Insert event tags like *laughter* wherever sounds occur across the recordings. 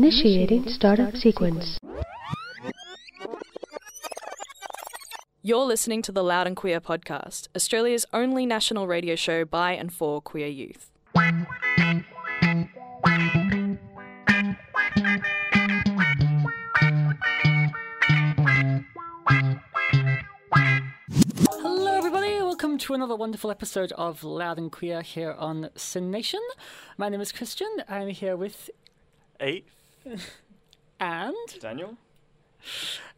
Initiating startup sequence. You're listening to the Loud and Queer podcast, Australia's only national radio show by and for queer youth. Hello, everybody. Welcome to another wonderful episode of Loud and Queer here on SYN Nation. My name is Christian. I'm here with Eight. *laughs* and Daniel?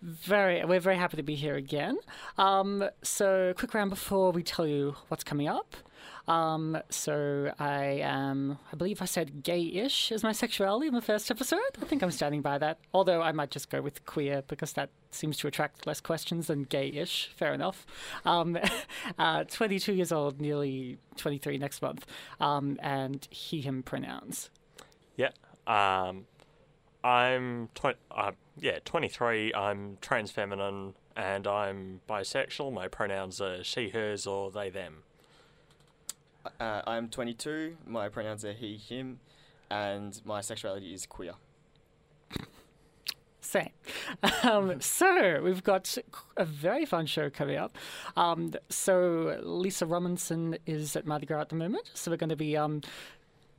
very. We're very happy to be here again. Um, so, quick round before we tell you what's coming up. Um, so I am, I believe I said gay-ish as my sexuality in the first episode. I think I'm standing by that. Although I might just go with queer because that seems to attract less questions than gay-ish. Fair enough. Um, *laughs* uh, 22 years old, nearly 23 next month, um, and he/him pronouns. Yeah. Um, I'm tw- uh, yeah, 23. I'm trans feminine and I'm bisexual. My pronouns are she, hers, or they, them. Uh, I'm 22. My pronouns are he, him, and my sexuality is queer. *laughs* Same. Um, so we've got a very fun show coming up. Um, so Lisa Robinson is at Mardi Gras at the moment, so we're going to be um,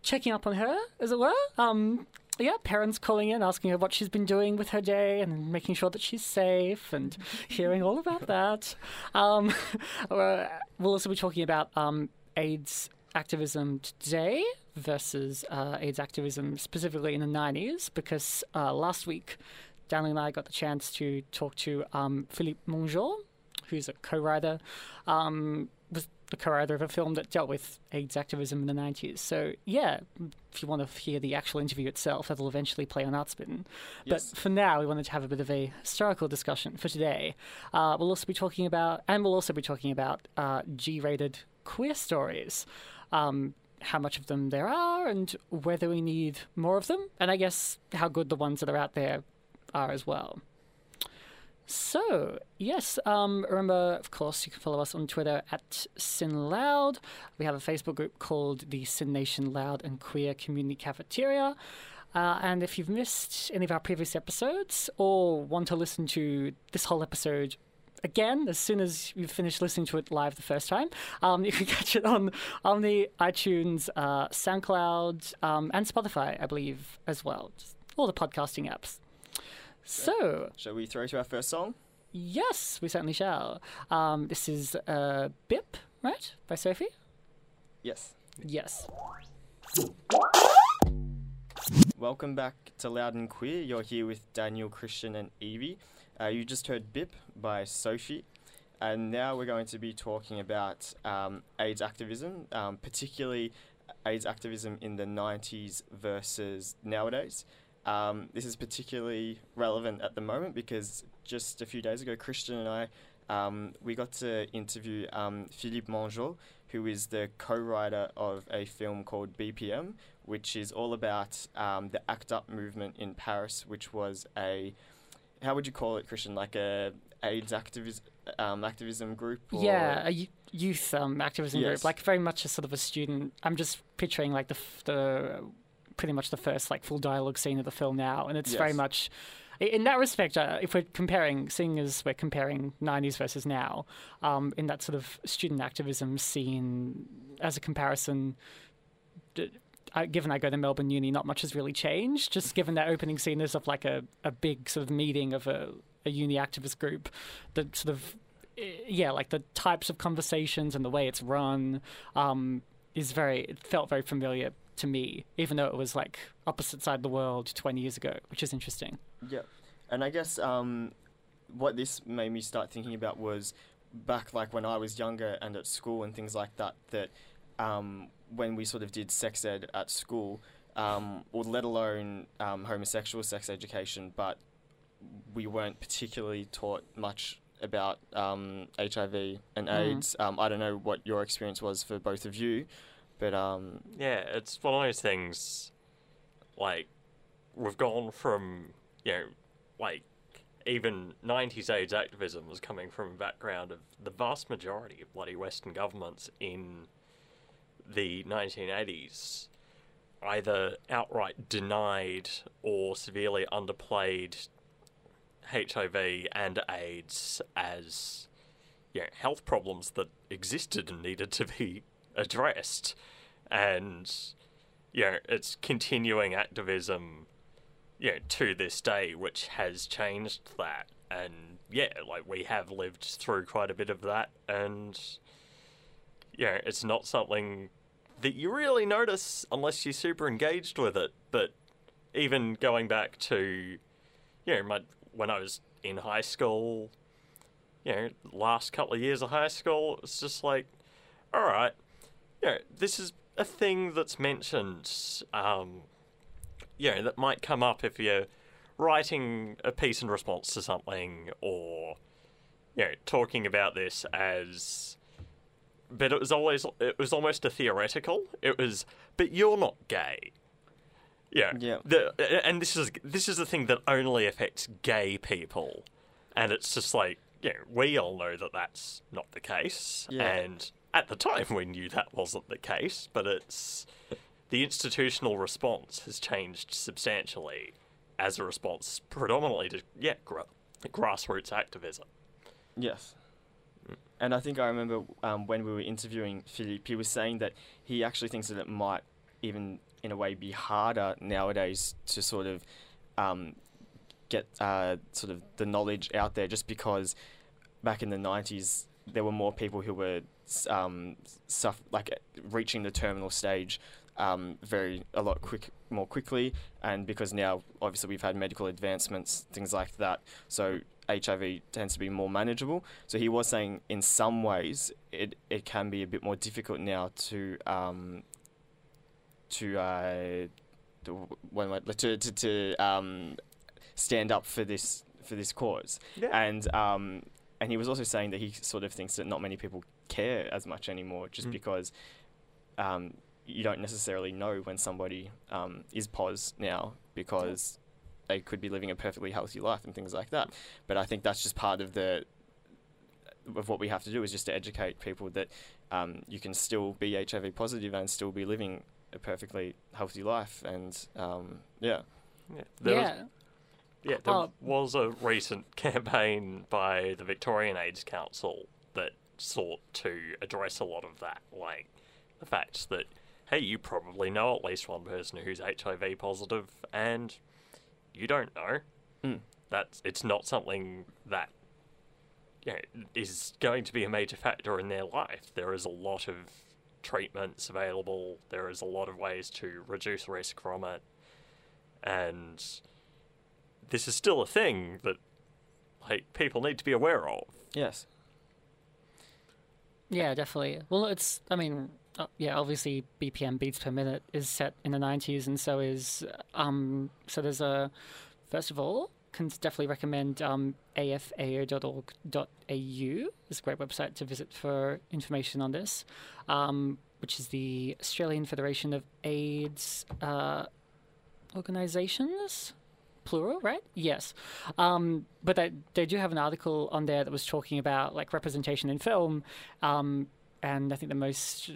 checking up on her, as it were. Um, yeah, parents calling in, asking her what she's been doing with her day, and making sure that she's safe, and *laughs* hearing all about that. Um, *laughs* we'll also be talking about um, AIDS activism today versus uh, AIDS activism specifically in the 90s, because uh, last week, Daniel and I got the chance to talk to um, Philippe Mangeot, who's a co-writer, um, was the co-writer of a film that dealt with AIDS activism in the 90s. So yeah, if you want to hear the actual interview itself, that'll eventually play on Artspin. Yes. But for now, we wanted to have a bit of a historical discussion for today. Uh, we'll also be talking about, and we'll also be talking about uh, G-rated queer stories. Um, how much of them there are, and whether we need more of them, and I guess how good the ones that are out there are as well. So, yes, um, remember, of course, you can follow us on Twitter at Sin Loud. We have a Facebook group called the SYN Nation Loud and Queer Community Cafeteria. Uh, and if you've missed any of our previous episodes or want to listen to this whole episode again as soon as you've finished listening to it live the first time, um, *laughs* you can catch it on on the iTunes, uh, SoundCloud, um, and Spotify, I believe, as well. Just all the podcasting apps. So, Shall we throw to our first song? yes, we certainly shall. Um, this is uh, Bipp, right, by Sophie. Yes. Yes. Welcome back to Loud and Queer. You're here with Daniel, Christian, and Evie. Uh, you just heard Bipp by Sophie. And now we're going to be talking about um, AIDS activism, um, particularly AIDS activism in the 90s versus nowadays. Um, this is particularly relevant at the moment because just a few days ago, Christian and I um, we got to interview um, Philippe Mangeot, who is the co-writer of a film called BPM, which is all about um, the ACT UP movement in Paris, which was a how would you call it, Christian? Like a AIDS activism um, activism group? Or Yeah, a youth um, activism Yes. group, like very much a sort of a student. I'm just picturing like the the pretty much the first like full dialogue scene of the film now, and it's very much in that respect. Uh, if we're comparing, seeing as we're comparing '90s versus now, um, in that sort of student activism scene as a comparison. d- I, given I go to Melbourne Uni, not much has really changed. Just given that opening scene is of like a, a big sort of meeting of a, a uni activist group, the sort of yeah, like the types of conversations and the way it's run um, is very. It felt very familiar to me, even though it was like opposite side of the world 20 years ago, which is interesting. Yeah, and I guess um, what this made me start thinking about was back like when I was younger and at school and things like that. That um, when we sort of did sex ed at school, um, or let alone um, homosexual sex education, but we weren't particularly taught much about um, HIV and Mhm. AIDS. Um, I don't know what your experience was for both of you, but um, Yeah, it's one of those things. Like, we've gone from you know, like even '90s AIDS activism was coming from a background of the vast majority of bloody Western governments in the 1980s either outright denied or severely underplayed HIV and AIDS as you know, health problems that existed and needed to be *laughs* addressed. And you know, it's continuing activism you know, to this day which has changed that. And yeah, like we have lived through quite a bit of that and you know, it's not something that you really notice unless you're super engaged with it. But even going back to, you know, my, when I was in high school, you know, last couple of years of high school, it's just like, all right, you know, this is a thing that's mentioned, um, you know, that might come up if you're writing a piece in response to something or, you know, talking about this as but it was always it was almost a theoretical. It was, but you're not gay. Yeah. Yeah. The, and this is this is the thing that only affects gay people, and it's just like yeah, we all know that that's not the case, Yeah. and at the time we knew that wasn't the case, but it's the institutional response has changed substantially as a response predominantly to yeah gra- grassroots activism. Yes. And I think I remember um, when we were interviewing Philippe, he was saying that he actually thinks that it might even, in a way, be harder nowadays to sort of um, get uh, sort of the knowledge out there, just because back in the '90s there were more people who were um, suff- like reaching the terminal stage um, very a lot quick more quickly, and because now obviously we've had medical advancements, things like that, so HIV tends to be more manageable. So he was saying in some ways it, it can be a bit more difficult now to um, to uh, to, when, to to, to um, stand up for this for this cause. Yeah. And um, and he was also saying that he sort of thinks that not many people care as much anymore, just Mm. because um, you don't necessarily know when somebody um, is pos now because they could be living a perfectly healthy life and things like that. But I think that's just part of the of what we have to do is just to educate people that um, you can still be HIV positive and still be living a perfectly healthy life. And um, yeah, Yeah. There was- yeah. There Oh. was a recent *laughs* campaign by the Victorian AIDS Council that sought to address a lot of that, like the fact that hey, you probably know at least one person who's HIV positive, and you don't know. Mm. That's it's not something that you know, is going to be a major factor in their life. There is a lot of treatments available. There is a lot of ways to reduce risk from it, and this is still a thing that like people need to be aware of. yes, Yeah, definitely. Well, it's, I mean, uh, yeah, obviously BPM beats per minute is set in the 90s, and so is, um, so there's a, first of all, can definitely recommend um, afao.org.au. It's a great website to visit for information on this, um, which is the Australian Federation of AIDS uh, Organizations plural, right? Yes. Um, but they, they do have an article on there that was talking about like representation in film, um, and I think the most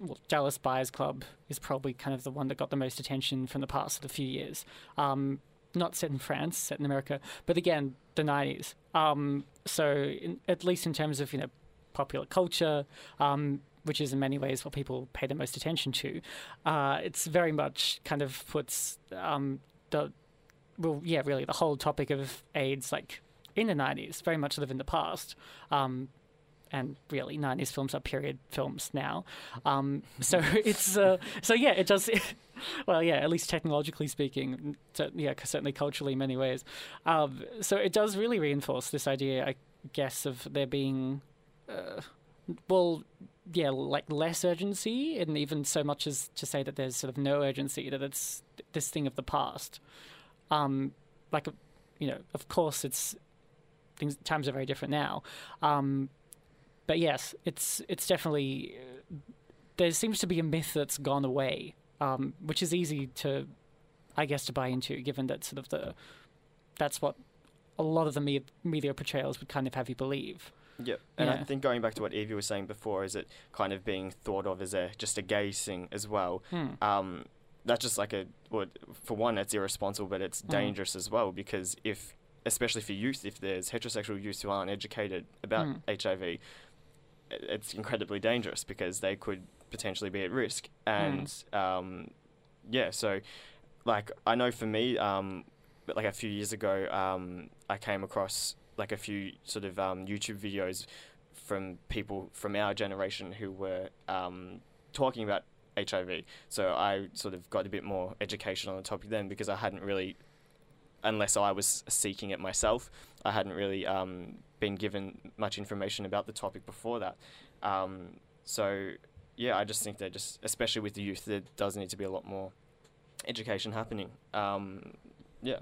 well, Dallas Buyers Club is probably kind of the one that got the most attention from the past of few years. Um, not set in France, set in America, but again, the 90s. Um, so, in, at least in terms of you know popular culture, um, which is in many ways what people pay the most attention to, uh, it's very much kind of puts um, the well, yeah, really the whole topic of AIDS like in the 90s, very much live in the past. Um, and really, 90s films are period films now. Um, *laughs* so it's uh, so yeah, it does. *laughs* well, yeah, at least technologically speaking, yeah, certainly culturally in many ways. Um, so it does really reinforce this idea, I guess, of there being, uh, well, yeah, like less urgency, and even so much as to say that there's sort of no urgency, that it's this thing of the past. Um, like, you know, of course, it's things times are very different now. Um, but yes, it's it's definitely there seems to be a myth that's gone away, um, which is easy to, I guess, to buy into, given that sort of the that's what a lot of the me- media portrayals would kind of have you believe. Yeah, and I think going back to what Evie was saying before, is it kind of being thought of as a just a gay thing as well? Hmm. Um, that's just like a well, for one, it's irresponsible, but it's Mm. dangerous as well because if, especially for youth, if there's heterosexual youth who aren't educated about Mm. HIV, it's incredibly dangerous because they could potentially be at risk. Mm. And um, yeah, so like I know for me, um, like a few years ago, um, I came across like a few sort of um, YouTube videos from people from our generation who were um, talking about HIV. So I sort of got a bit more education on the topic then because I hadn't really, unless I was seeking it myself, I hadn't really um, been given much information about the topic before that. Um, so yeah, I just think that just especially with the youth, there does need to be a lot more education happening. Um, yeah.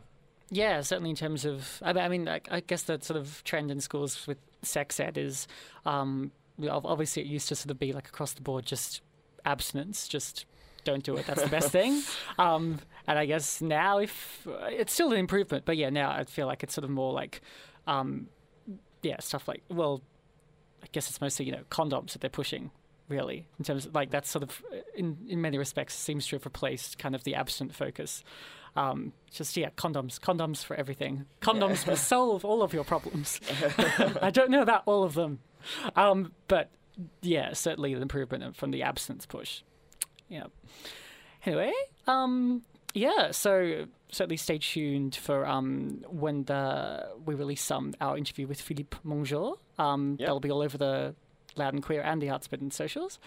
Yeah, certainly in terms of, I mean- I guess the sort of trend in schools with sex ed is, um, you know, ob- obviously it used to sort of be like across the board, just abstinence, just don't do it. That's the best thing. *laughs* Um, and I guess now, if it's still an improvement, but yeah, now I feel like it's sort of more like, um, yeah, stuff like, well, I guess it's mostly you know condoms that they're pushing. Really, in terms of like that's sort of in in many respects seems to have replaced kind of the absent focus. Um, just yeah, condoms, condoms for everything. Condoms will solve all of your problems. *laughs* I don't know about all of them, um, but yeah, certainly an improvement from the absence push. Yeah. Anyway, um, yeah, so certainly stay tuned for um, when the we release um, our interview with Philippe Mangeot. Um, Yep. That'll be all over the Loud and Queer and the Artsbit socials.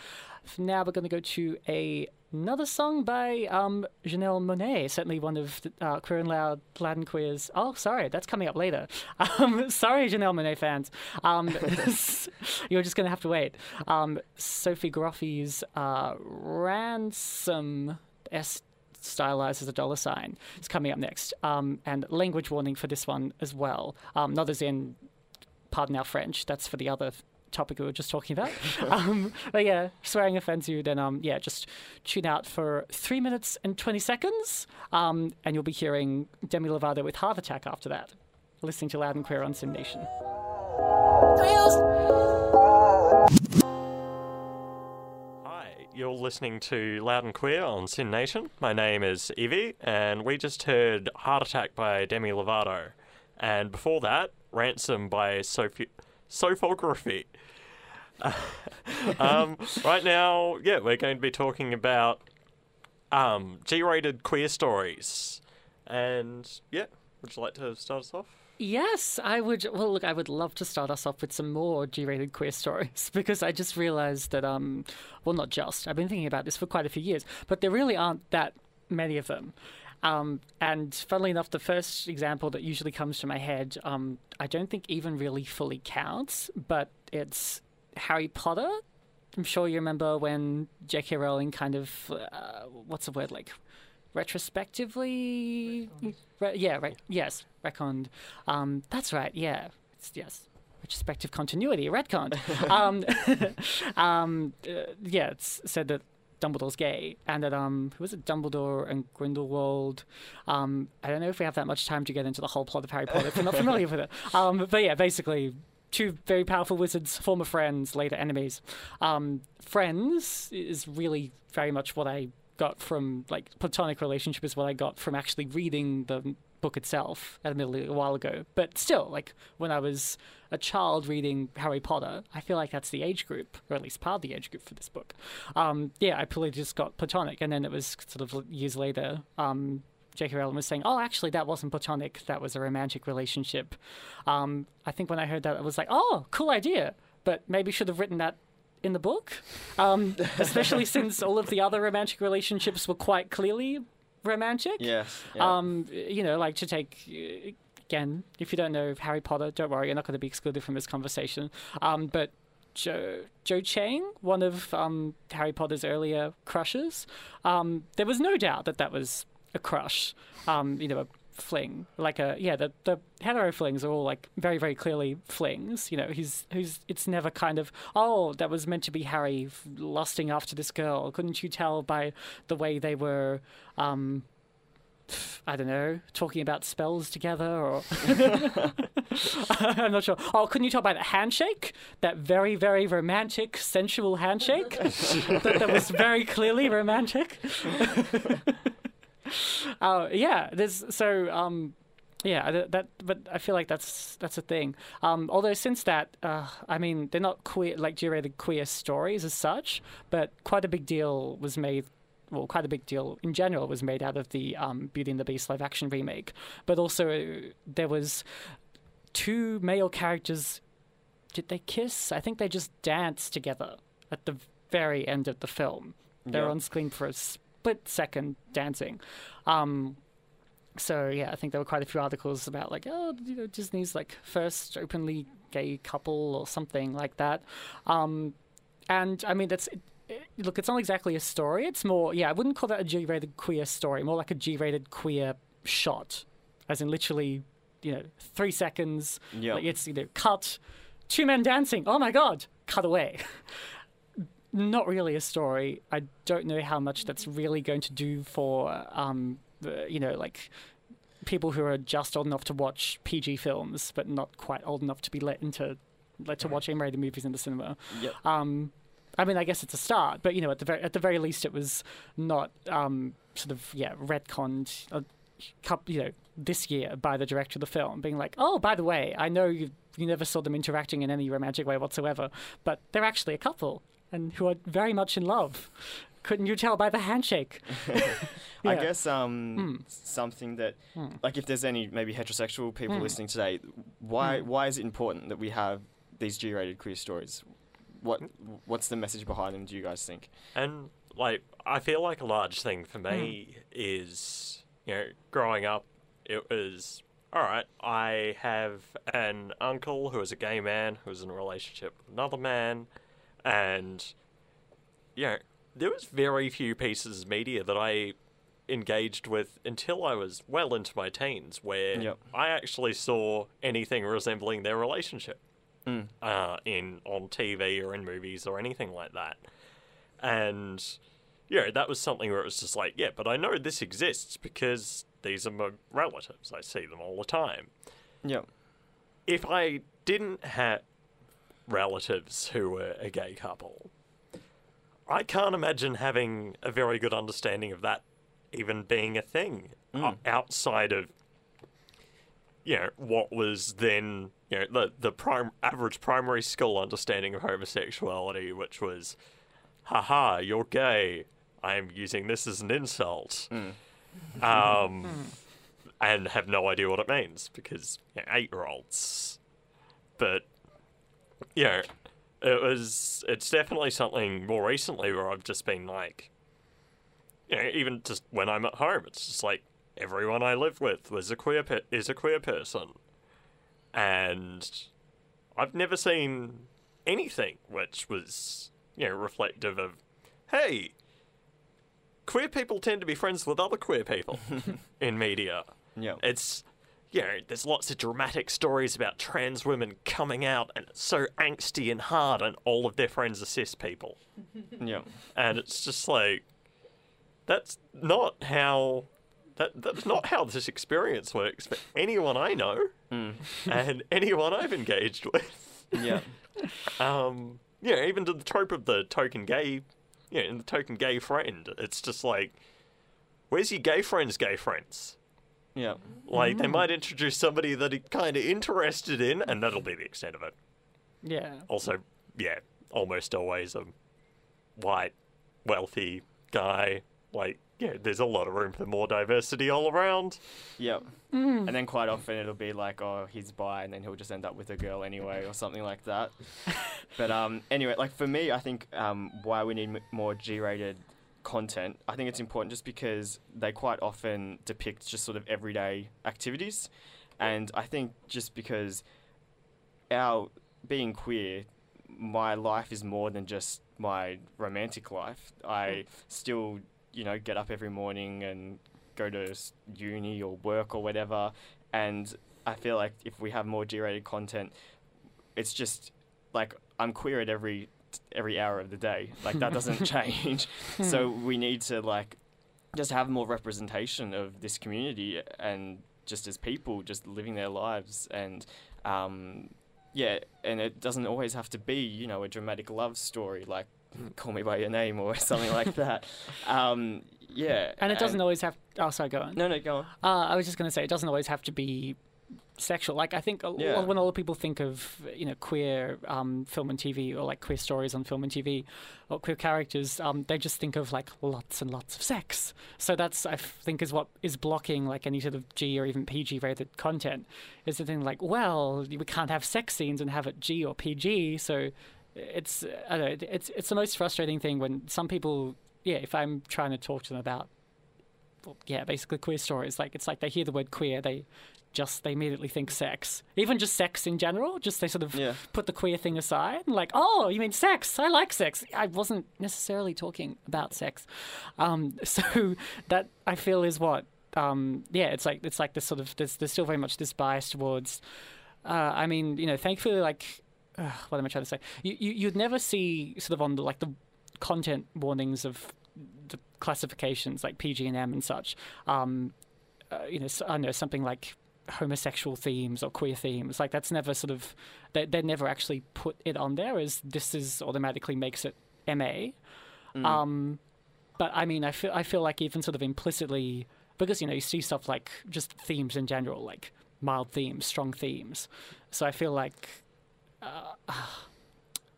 For now, we're going to go to a, another song by um, Janelle Monáe, certainly one of the, uh, Queer and Loud, Loud and Queer's. Oh, sorry, that's coming up later. *laughs* Um, sorry, Janelle Monáe fans. Um, *laughs* you're just going to have to wait. Um, Sophie Groffi's uh, Ransom S stylized as a dollar sign is coming up next. Um, and language warning for this one as well. Um, not as in, pardon our French, that's for the other topic we were just talking about. *laughs* um, but yeah, swearing offends you, then um, yeah, just tune out for three minutes and 20 seconds. Um, and you'll be hearing Demi Lovato with Heart Attack after that. Listening to Loud and Queer on SYN Nation. Hi, you're listening to Loud and Queer on SYN Nation. My name is Evie, and we just heard Heart Attack by Demi Lovato. And before that, Ransom by Sophie Sophography. *laughs* um, right now, yeah, we're going to be talking about um, G-rated queer stories. And yeah, would you like to start us off? Yes, I would. Well, look, I would love to start us off with some more G-rated queer stories *laughs* because I just realised that, um, well, not just. I've been thinking about this for quite a few years, but there really aren't that many of them. Um, and funnily enough, the first example that usually comes to my head, um, I don't think even really fully counts, but it's Harry Potter. I'm sure you remember when J.K. Rowling kind of, uh, what's the word like, retrospectively, Re- yeah, right, yes, retconned. Um, that's right, yeah, it's, yes, retrospective continuity, retconned. *laughs* um, *laughs* um, uh, yeah, it's said that Dumbledore's gay, and that um, who was it? Dumbledore and Grindelwald. Um, I don't know if we have that much time to get into the whole plot of Harry Potter. If you're not familiar with it, *laughs* um, but yeah, basically. Two very powerful wizards, former friends, later enemies. Um, friends is really very much what I got from like platonic relationship is what I got from actually reading the book itself, admittedly a while ago. But still, like when I was a child reading Harry Potter, I feel like that's the age group, or at least part of the age group for this book. Um, yeah, I probably just got platonic, and then it was sort of years later. Um, J.K. Rowling was saying, "Oh, actually, that wasn't platonic. That was a romantic relationship." Um, I think when I heard that, I was like, "Oh, cool idea," but maybe should have written that in the book, um, especially *laughs* since all of the other romantic relationships were quite clearly romantic. Yes. Yeah. Um, you know, like to take again, if you don't know Harry Potter, don't worry, you're not going to be excluded from this conversation. Um, but Cho Cho Chang, one of um, Harry Potter's earlier crushes, um, there was no doubt that that was a crush. Um, you know, a fling, like a yeah, the the hetero flings are all like very very clearly flings. You know, he's who's it's never kind of oh that was meant to be Harry lusting after this girl. Couldn't you tell by the way they were? Um, I don't know, talking about spells together, or *laughs* I'm not sure. Oh, couldn't you tell by the handshake? That very, very romantic, sensual handshake *laughs* that, that was very clearly romantic. *laughs* uh, *laughs* yeah, there's so um, yeah, that, that, but I feel like that's that's a thing. Um, although since that, uh, I mean, they're not queer like G-rated queer stories as such, but quite a big deal was made. Well, quite a big deal in general was made out of the um, Beauty and the Beast live action remake, but also uh, there was two male characters. Did they kiss? I think they just danced together at the very end of the film. They're Yeah. on screen for a split second dancing. Um, so yeah, I think there were quite a few articles about like, oh, you know, Disney's like first openly gay couple or something like that. Um, and I mean, that's it, it- look, it's not exactly a story. It's more, yeah, I wouldn't call that a G-rated queer story. More like a G-rated queer shot, as in literally, you know, three seconds. Yeah. Like it's you know, cut, two men dancing. Oh my god, cut away. *laughs* Not really a story. I don't know how much that's really going to do for, um, you know, like people who are just old enough to watch PG films, but not quite old enough to be let into, let to watch M-rated movies in the cinema. Yep. Um, I mean, I guess it's a start, but you know, at the very at the very least, it was not um, sort of yeah retconned. A couple, you know, this year by the director of the film, being like, oh, by the way, I know you you never saw them interacting in any romantic way whatsoever, but they're actually a couple and who are very much in love. Couldn't you tell by the handshake? *laughs* *laughs* I Yeah. guess um, Hmm. something that, Hmm. like, if there's any maybe heterosexual people Hmm. listening today, why why is it important that we have these G-rated queer stories? What what's the message behind them? Do you guys think? And like, I feel like a large thing for me is, you know, growing up, it was all right. I have an uncle who is a gay man who is in a relationship with another man, and you know, there was very few pieces of media that I engaged with until I was well into my teens, where Yep. I actually saw anything resembling their relationship Mm. uh, in on TV or in movies or anything like that. And yeah, that was something where it was just like, yeah, but I know this exists because these are my relatives. I see them all the time. Yeah. If I didn't have relatives who were a gay couple, I can't imagine having a very good understanding of that even being a thing Mm. outside of you know what was then you know the the prime average primary school understanding of homosexuality, which was, haha, you're gay. I'm using this as an insult, Mm. *laughs* um, and have no idea what it means because you know, eight year olds. But know, it was it's definitely something more recently where I've just been like, you know, even just when I'm at home, it's just like everyone I live with was a queer pe- is a queer person, and I've never seen anything which was you know reflective of, hey, queer people tend to be friends with other queer people *laughs* in media. Yeah. It's you know, there's lots of dramatic stories about trans women coming out and it's so angsty and hard and all of their friends are cis people. *laughs* Yeah. And it's just like that's not how that that's not how this experience works for anyone I know Mm. and *laughs* anyone I've engaged with. Yeah. *laughs* Um you know, even to the trope of the token gay you know, in the token gay friend, it's just like where's your gay friend's gay friends? Yeah. Like they might introduce somebody that you're kind of interested in, and that'll be the extent of it. Yeah. Also, yeah, almost always a white, wealthy guy. Like, yeah, there's a lot of room for more diversity all around. Yeah. And then quite often it'll be like, oh, he's bi, and then he'll just end up with a girl anyway, or something like that. *laughs* but um, anyway, like for me, I think um, why we need more G-rated content. I think it's important just because they quite often depict just sort of everyday activities, and I think just because our being queer, my life is more than just my romantic life. I still, you know, get up every morning and go to uni or work or whatever. And I feel like if we have more G-rated content, it's just like I'm queer at every every hour of the day. Like that doesn't *laughs* change. so we need to like just have more representation of this community and just as people, just living their lives, and um, yeah, and it doesn't always have to be you know a dramatic love story like *laughs* Call Me by Your Name or *laughs* something like that. Um, yeah, And it doesn't always have. Oh, sorry, go on. No, no, go on. Uh, I was just going to say it doesn't always have to be sexual. Like I think a, Yeah. when a lot of people think of you know queer um, film and TV or like queer stories on film and TV or queer characters, um, they just think of like lots and lots of sex. So that's I think is what is blocking like any sort of G or even PG rated content. Is the thing like well we can't have sex scenes and have it G or PG. So it's I don't know, it's it's the most frustrating thing when some people yeah if I'm trying to talk to them about yeah, basically queer stories. Like it's like they hear the word queer, they just they immediately think sex. Even just sex in general, just they sort of Yeah. put the queer thing aside and like, oh, you mean sex? I like sex. I wasn't necessarily talking about sex. Um, *laughs* so that I feel is what um, yeah, it's like it's like this sort of there's there's still very much this bias towards. Uh, I mean, you know, thankfully, like, uh, what am I trying to say? You, you you'd never see sort of on the like the content warnings of the classifications like PG and M and such. Um, uh, you know, I know something like homosexual themes or queer themes. Like that's never sort of they they never actually put it on there as this is automatically makes it MA. Mm. Um, but I mean, I feel I feel like even sort of implicitly because you know you see stuff like just themes in general, like mild themes, strong themes. So I feel like uh, *sighs*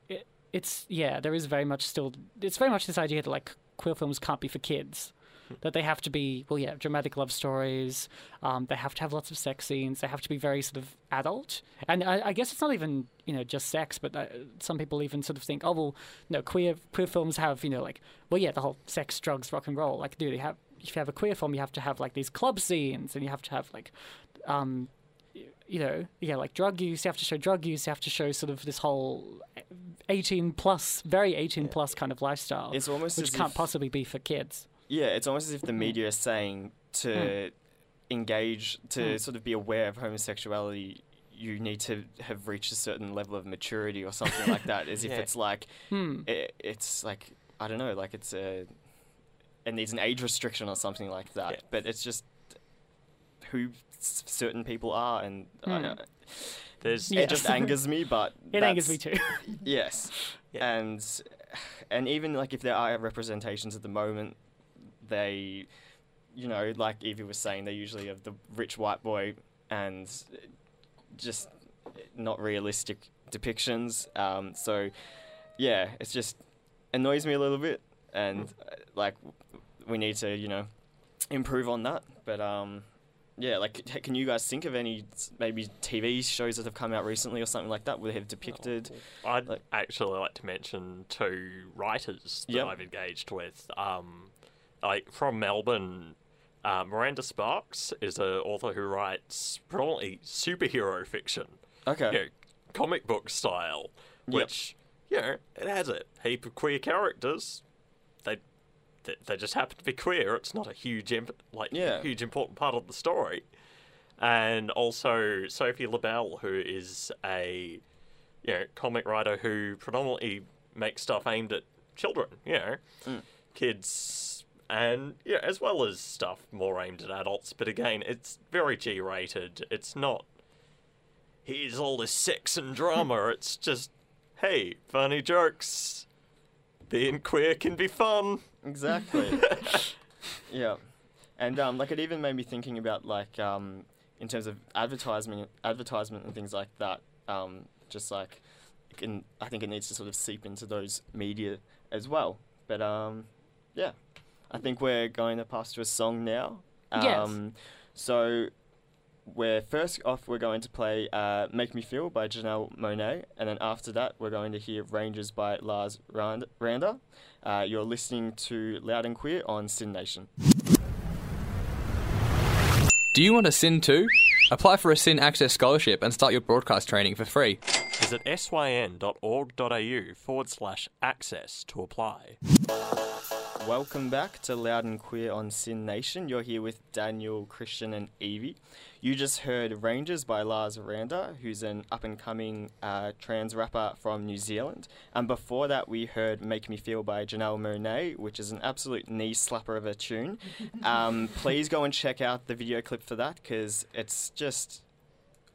it, it's yeah, there is very much still it's very much this idea that like queer films can't be for kids. That they have to be, well, yeah, dramatic love stories. Um, they have to have lots of sex scenes. They have to be very sort of adult. And I, I guess it's not even, you know, just sex, but uh, some people even sort of think, oh, well, no, queer queer films have, you know, like, well, yeah, the whole sex, drugs, rock and roll. Like, do they have? If you have a queer film, you have to have like these club scenes, and you have to have like, um, you know, yeah, like drug use. You have to show drug use. You have to show sort of this whole eighteen plus, very eighteen plus kind of lifestyle, It's almost which as can't if- possibly be for kids. Yeah, it's almost as if the media is saying to Hmm. engage, to Hmm. sort of be aware of homosexuality, you need to have reached a certain level of maturity or something like that. As *laughs* if Yeah. it's like, Hmm. it, it's like, I don't know, like it's a, it needs an age restriction or something like that. Yeah. But it's just who certain people are, and I Hmm. There's Yeah. it just angers me, but *laughs* It angers me too. *laughs* Yes, Yeah. and and even like if there are representations at the moment, they, you know, like Evie was saying, they're usually of the rich white boy and just not realistic depictions. Um, so yeah, it's just annoys me a little bit, and uh, like we need to you know improve on that. But um, yeah, like can you guys think of any maybe TV shows that have come out recently or something like that where they have depicted? I'd Like- actually like to mention two writers that Yep. I've engaged with. Um, like from Melbourne, uh, Miranda Sparks is an author who writes predominantly superhero fiction, Okay. you know, comic book style, Yep. which you know it has a heap of queer characters. They just happen to be queer. It's not a huge imp- like Yeah. huge important part of the story. And also Sophie Labelle, who is a you know comic writer who predominantly makes stuff aimed at children, you know, Mm. kids, and yeah, as well as stuff more aimed at adults. But again, it's very G-rated. It's not. Here's all this sex and drama. *laughs* it's just, hey, funny jokes. Being queer can be fun. Exactly. *laughs* yeah, and um, like it even made me thinking about like um, in terms of advertisement, advertisement and things like that. Um, just like, it can, I think it needs to sort of seep into those media as well. But um, yeah, I think we're going to pass to a song now. Yes. Um, so we're first off we're going to play uh, "Make Me Feel" by Janelle Monáe, and then after that we're going to hear "Rangers" by Lars Rand- Randa. Uh, you're listening to Loud and Queer on SYN Nation. Do you want a SIN too? Apply for a SYN Access Scholarship and start your broadcast training for free. Visit syn.org.au forward slash access to apply. Welcome back to Loud and Queer on SYN Nation. You're here with Daniel, Christian, and Evie. You just heard Rangers by Lars Randa, who's an up and coming uh, trans rapper from New Zealand. And before that, we heard Make Me Feel by Janelle Monáe, which is an absolute knee slapper of a tune. *laughs* Um, please go and check out the video clip for that because it's just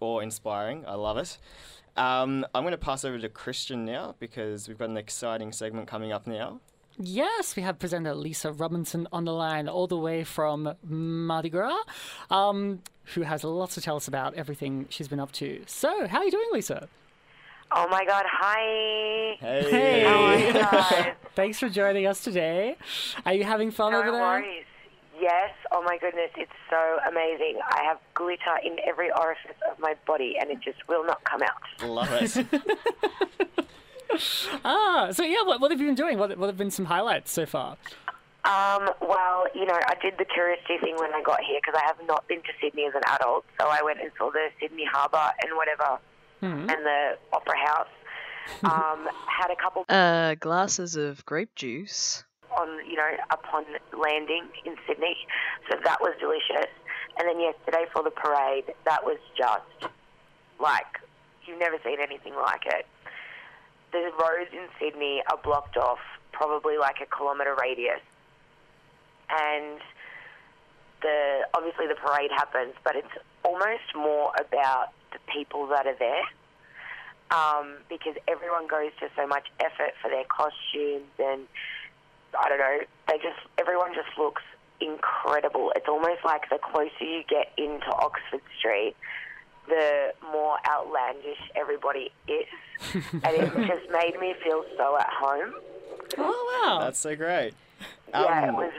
awe inspiring. I love it. Um, I'm going to pass over to Christian now because we've got an exciting segment coming up now. Yes, we have presenter Lisa Robinson on the line, all the way from Mardi Gras, um, who has lots to tell us about everything she's been up to. So, how are you doing, Lisa? Oh my god, hi. Hey. Hey. How are you guys? *laughs* Thanks for joining us today. Are you having fun no over there? worries. Yes, oh my goodness, it's so amazing. I have glitter in every orifice of my body and it just will not come out. Love it. *laughs* Ah, so yeah, what, what have you been doing? What, what have been some highlights so far? Um, well, you know, I did the touristy thing when I got here because I have not been to Sydney as an adult. So I went and saw the Sydney Harbour and whatever, Hmm. and the Opera House. *laughs* Um, had a couple Uh, glasses of grape juice. On, you know, upon landing in Sydney. So that was delicious. And then yesterday for the parade, that was just like, you've never seen anything like it. The roads in Sydney are blocked off probably like a kilometre radius. And the obviously the parade happens, but it's almost more about the people that are there um, because everyone goes to so much effort for their costumes and I don't know, they just everyone just looks incredible. It's almost like the closer you get into Oxford Street, the more outlandish everybody is, *laughs* and it just made me feel so at home. Oh wow! That's so great. yeah, it Um, was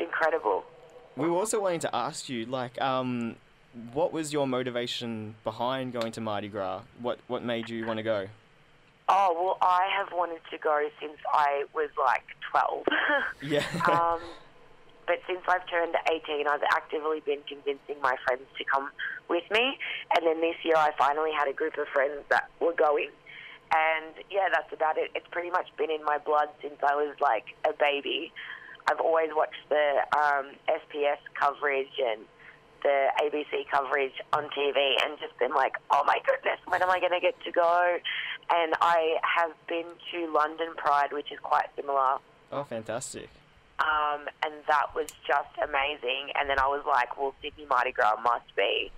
incredible. we were also wanting to ask you, like, um, what was your motivation behind going to Mardi Gras? What what made you want to go? Oh well, I have wanted to go since I was like twelve. *laughs* Yeah. um, but since I've turned 18, I've actively been convincing my friends to come with me. And then this year, I finally had a group of friends that were going. And yeah, that's about it. It's pretty much been in my blood since I was like a baby. I've always watched the um, SBS coverage and the ABC coverage on TV and just been like, oh my goodness, when am I going to get to go? And I have been to London Pride, which is quite similar oh, fantastic. um, and that was just amazing. And then I was like, well, Sydney Mardi Gras must be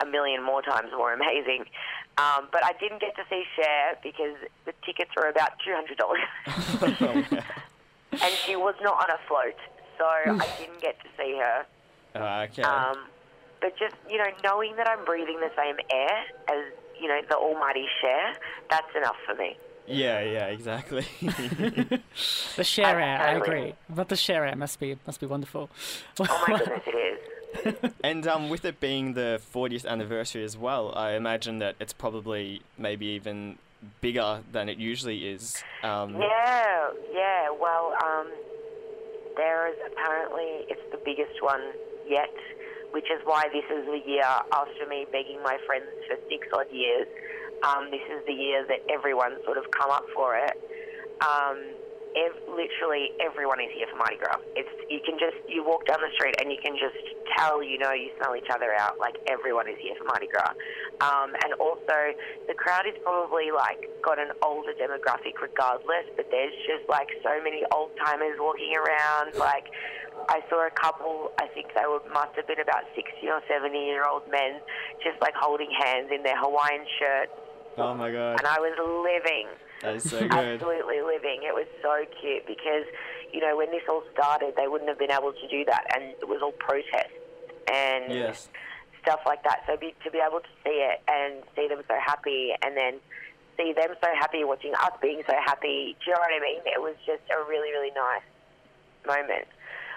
a million more times more amazing. Um, but I didn't get to see Cher because the tickets were about two hundred dollars, *laughs* *laughs* and she was not on a float, so I didn't get to see her. Uh, okay. Um, but just you know, knowing that I'm breathing the same air as you know the Almighty Cher, that's enough for me. yeah, yeah, exactly. *laughs* the share air, I agree. But the share air must be must be wonderful. Oh my goodness, it is. *laughs* and um, with it being the 40th anniversary as well, I imagine that it's probably maybe even bigger than it usually is. Um, Yeah, yeah. Well, um, there is apparently it's the biggest one yet, which is why this is the year after me begging my friends for six odd years. Um, this is the year that everyone sort of come up for it. Um, ev- literally everyone is here for Mardi Gras. It's you can just you walk down the street and you can just tell you know you smell each other out. Like everyone is here for Mardi Gras, um, and also the crowd is probably like got an older demographic regardless. But there's just like so many old timers walking around. Like I saw a couple. I think they were must have been about sixty or seventy year old men, just like holding hands in their Hawaiian shirts, Oh my god, and I was living that is so good. absolutely living. It was so cute because, you know, when this all started, they wouldn't have been able to do that, and it was all protest and Yes. stuff like that. So be, to be able to see it and see them so happy, and then see them so happy watching us being so happy. Do you know what I mean? It was just a really, really nice moment.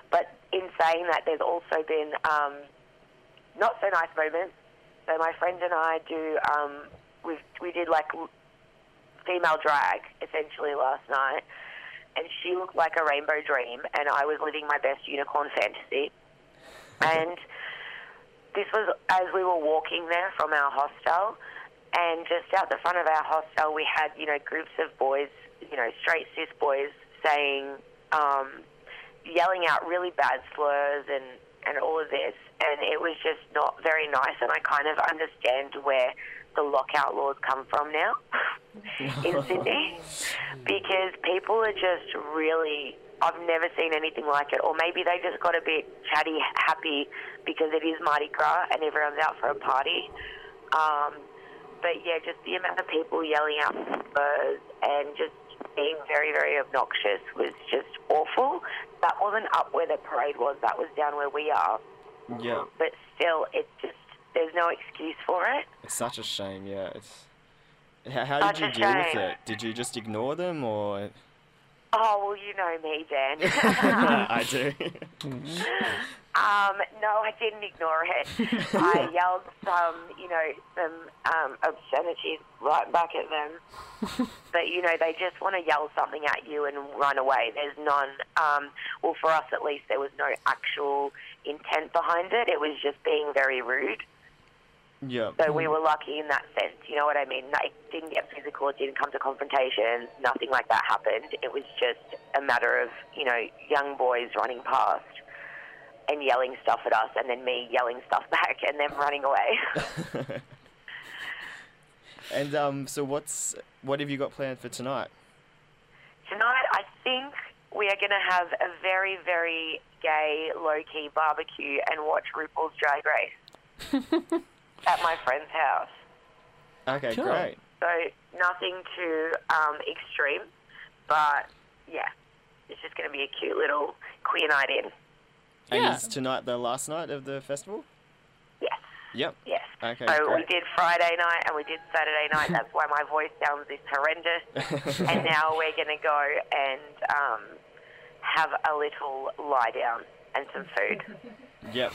But in saying that, there's also been um, not so nice moments. So my friend and I do. Um, we we did like female drag essentially last night, and she looked like a rainbow dream, and I was living my best unicorn fantasy. And this was as we were walking there from our hostel. And just out the front of our hostel, we had, you know, groups of boys, you know, straight cis boys saying, um, yelling out really bad slurs and, and all of this. And it was just not very nice. And I kind of understand where the lockout laws come from now *laughs* in Sydney because people are just really. I've never seen anything like it, or maybe they just got a bit chatty, happy because it is Mardi Gras and everyone's out for a party. Um, but yeah, just the amount of people yelling out slurs and just being very, very obnoxious was just awful. That wasn't up where the parade was. That was down where we are. Yeah, But still, it's just there's no excuse for it. It's such a shame. Yeah, it's. How, how did you deal with it? Did you just ignore them, or? Oh well, you know me, Dan. *laughs* I do. *laughs* Um, no, I didn't ignore it. I *laughs* yelled some, you know, some um, obscenities right back at them. but you know, they just want to yell something at you and run away. There's none. Um, well, for us at least, there was no actual intent behind it. It was just being very rude. Yeah. So we were lucky in that sense. You know what I mean? It didn't get physical. It didn't come to confrontation. Nothing like that happened. It was just a matter of you know young boys running past and yelling stuff at us, and then me yelling stuff *laughs* back, and them running away. *laughs* And um, so what's what have you got planned for tonight? Tonight, I think we are going to have a very, very gay, low-key barbecue and watch RuPaul's Drag Race *laughs* at my friend's house. Okay, Cool. great. So nothing too um, extreme, but yeah, it's just going to be a cute little queer night in. And Yeah. is tonight the last night of the festival? Yes, Yep. yes. Okay, so we great. did Friday night and we did Saturday night. *laughs* That's why my voice sounds this horrendous. *laughs* and now we're going to go and um, have a little lie down and some food. *laughs* Yep.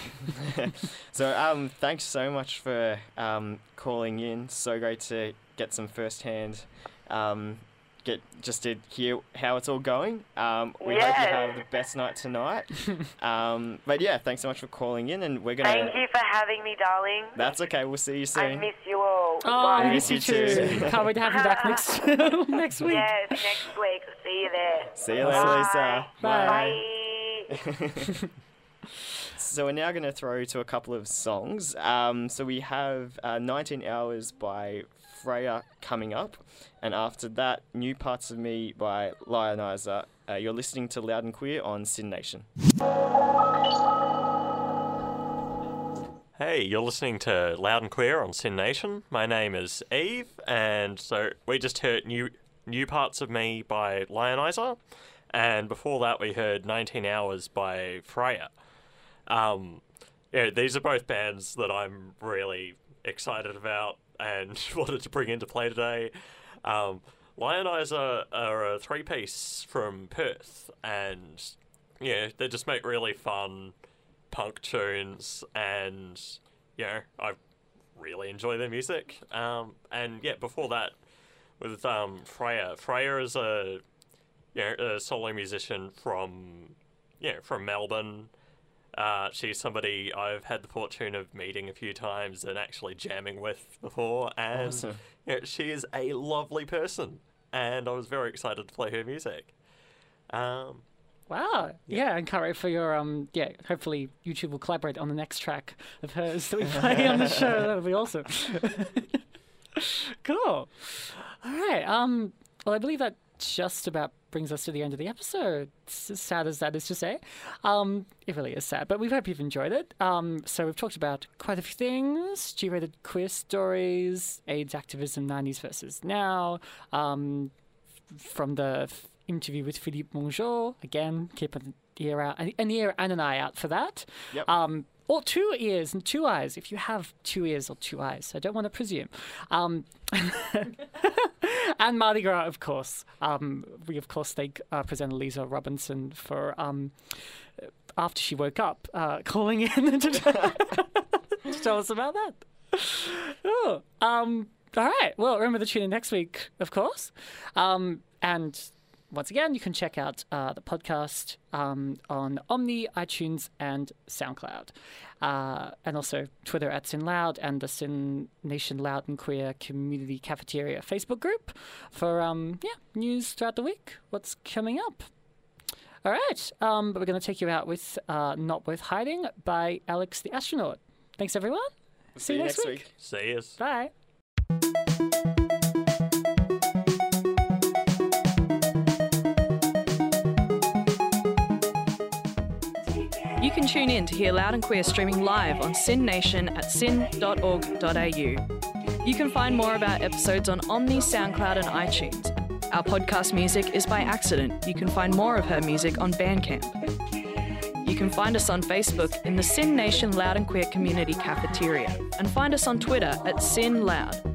*laughs* so um, thanks so much for um, calling in. So great to get some firsthand, um, get just to hear how it's all going. Um, we hope you have the best night tonight. *laughs* um, but yeah, thanks so much for calling in, and we're gonna. Thank you for having me, darling. That's okay. We'll see you soon. I miss you all. Oh, Bye. I miss you too. too. *laughs* Can't wait to have you back next next week. Yes, next week. See you there. See you later, Bye. Lisa. Bye. *laughs* So we're now going to throw to a couple of songs. Um, so we have uh, 19 Hours by Freya coming up, and after that, New Parts of Me by Lionizer. Uh, you're listening to Loud and Queer on SYN Nation. Hey, you're listening to Loud and Queer on SYN Nation. My name is Eve, and so we just heard new new parts of me by Lionizer, and before that we heard 19 Hours by Freya. Um, yeah, these are both bands that I'm really excited about and *laughs* wanted to bring into play today. Um, Lionizer are a three piece from Perth, and yeah, they just make really fun punk tunes, and know, I really enjoy their music. Um, and yeah, before that, with um, Freya. Freya is a know a solo musician from know from Melbourne. Uh, she's somebody I've had the fortune of meeting a few times and actually jamming with before, and Awesome. you know, she is a lovely person, and I was very excited to play her music. Um, Wow. Yeah, and can't wait for your um yeah, hopefully YouTube will collaborate on the next track of hers that we *laughs* play on the show. That'll be awesome. *laughs* cool. All right. Um well I believe that just about brings us to the end of the episode. It's as sad as that is to say. Um it really is sad, but we hope you've enjoyed it. Um so we've talked about quite a few things, G rated queer stories, AIDS activism nineties versus now, um from the interview with Philippe Mangeot. Again, keep an ear out, an ear and an eye out for that. Yep. Or two ears and two eyes, if you have two ears or two eyes. I don't want to presume. Um, *laughs* and Mardi Gras, of course. Um, we, of course, thank uh, presenter Lisa Robinson for, um, after she woke up, uh, calling in *laughs* to, to tell us about that. Oh, um, all right. Well, remember to tune in next week, of course. Um, and once again, you can check out uh, the podcast um, on Omni, iTunes, and SoundCloud. Uh, and also Twitter at SYN Loud and the SYN Nation Loud and Queer Community Cafeteria Facebook group for um, yeah news throughout the week. What's coming up? All right, um, but we're going to take you out with uh, "Not Worth Hiding" by Alex the Astronaut. Thanks, everyone. See you next week. See us. Bye. Tune in to hear Loud and Queer streaming live on SYN Nation at syn.org.au. You can find more of our episodes on Omni, SoundCloud, and iTunes. Our podcast music is by accident. You can find more of her music on Bandcamp. You can find us on Facebook in the SYN Nation Loud and Queer Community Cafeteria and find us on Twitter at SYN Loud.